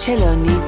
Marco Celloni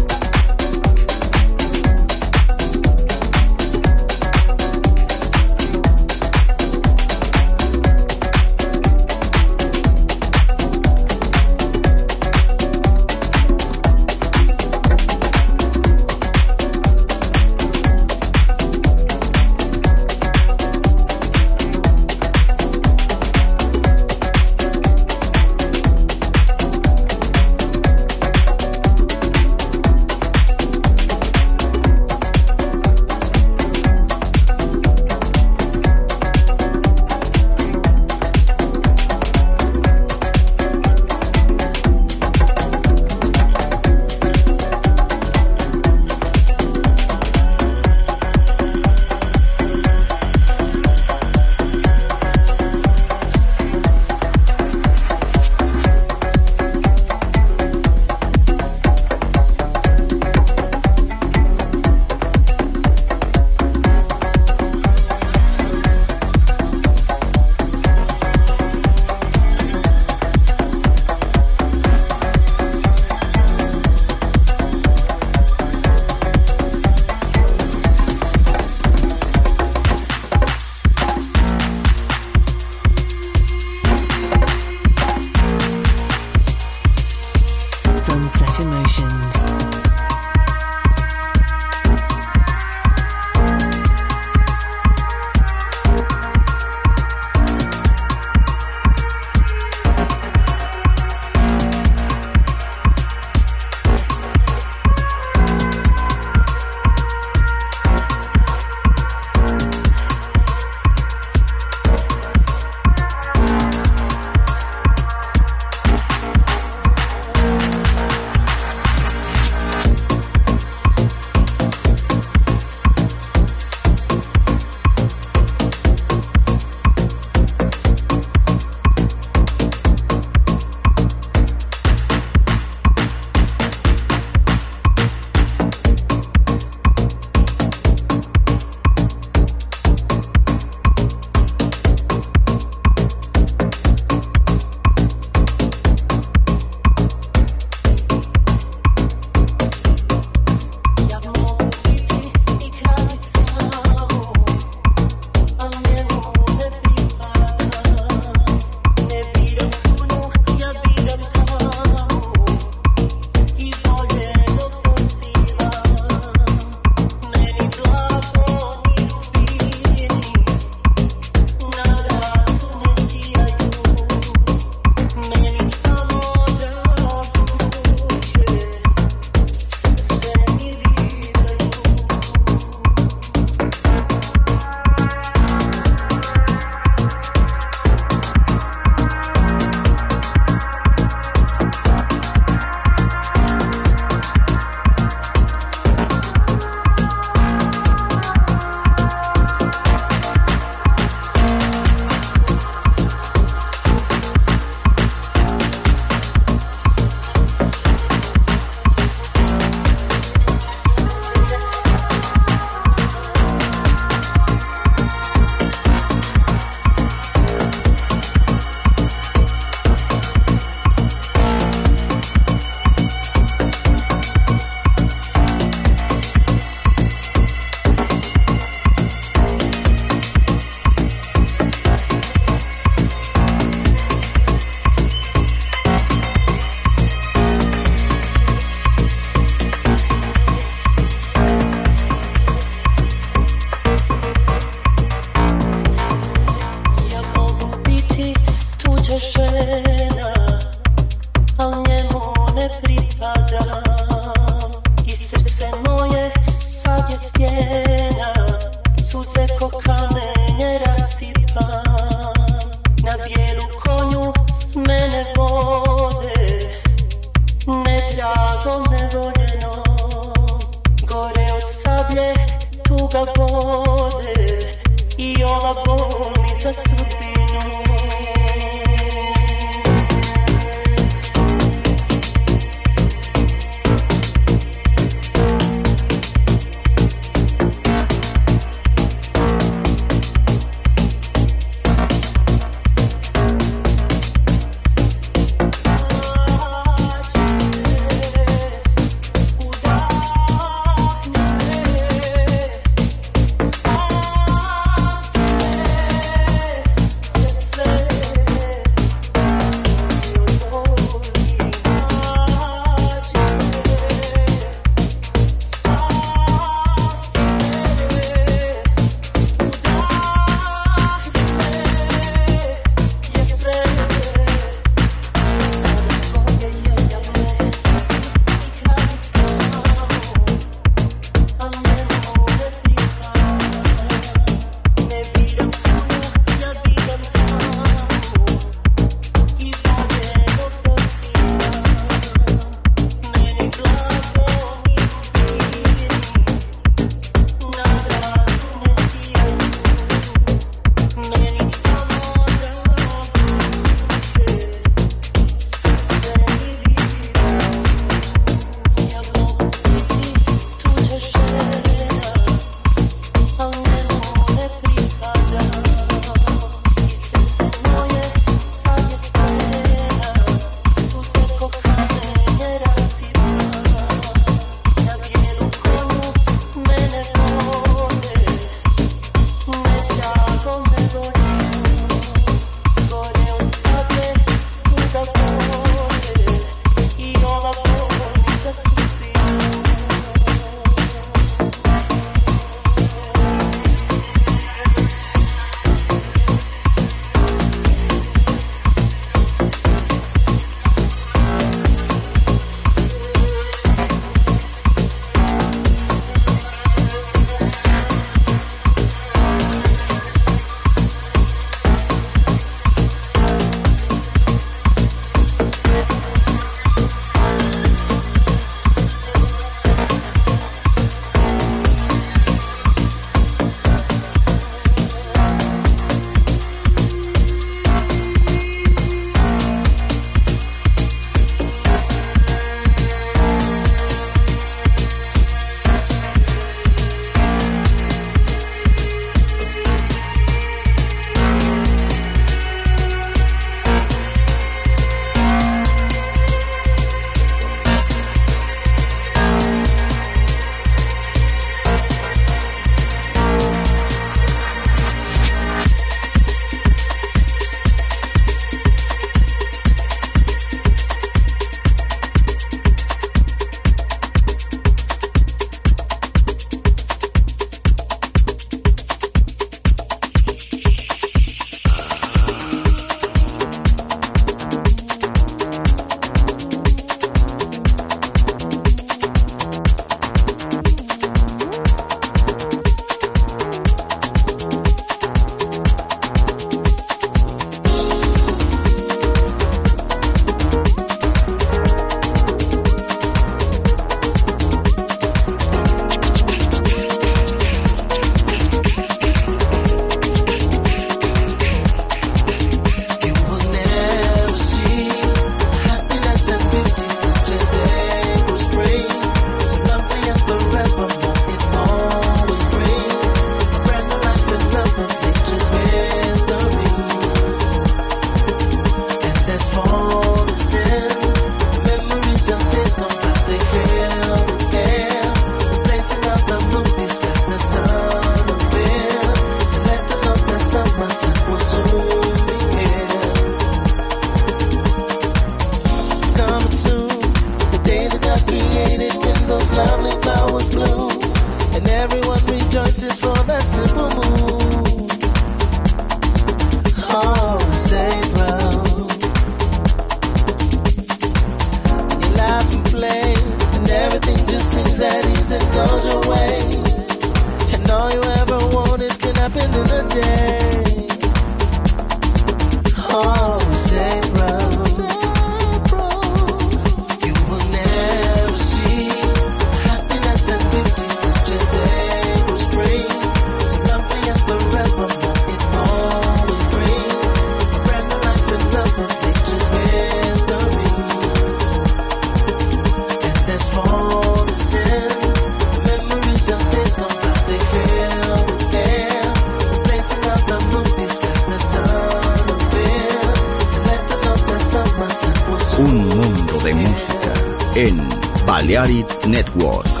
Balearic Network.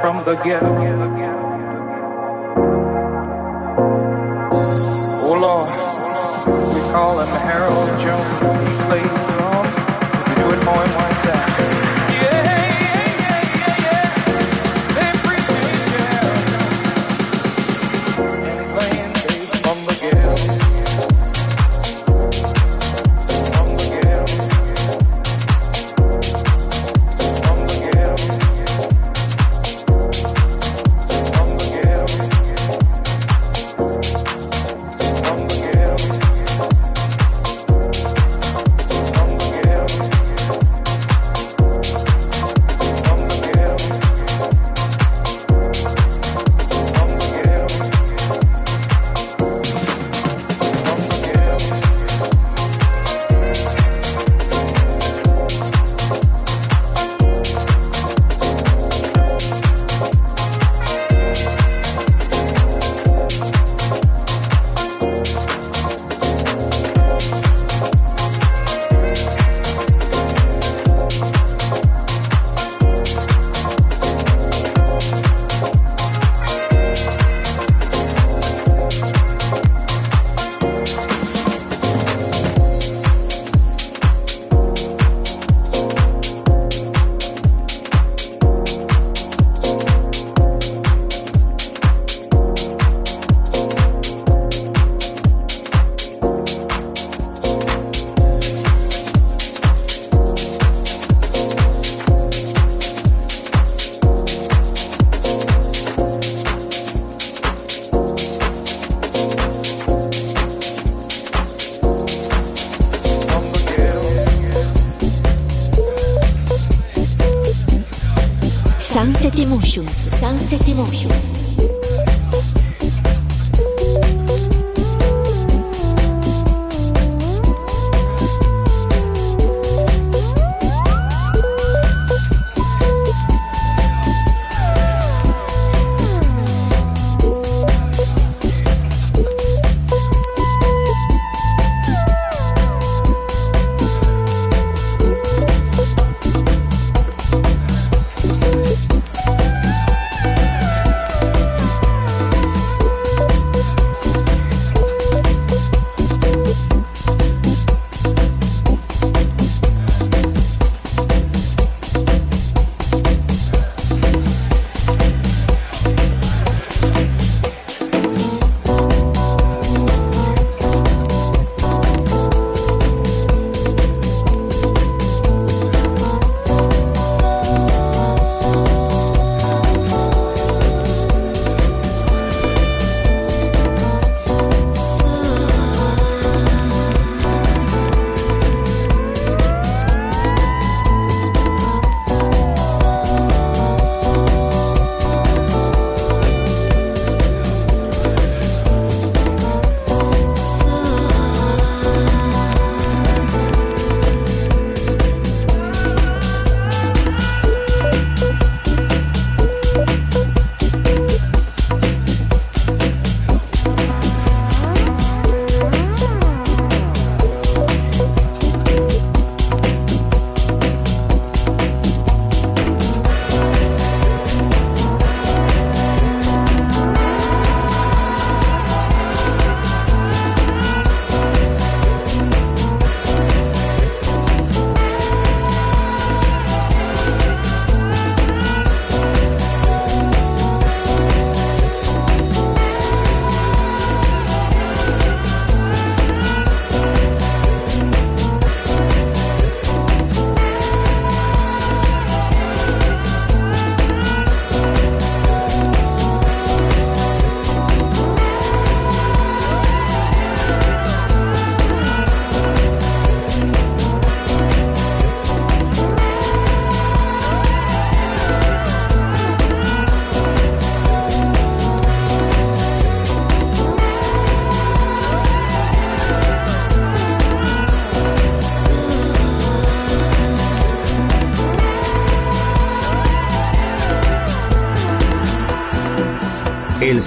From the ghetto.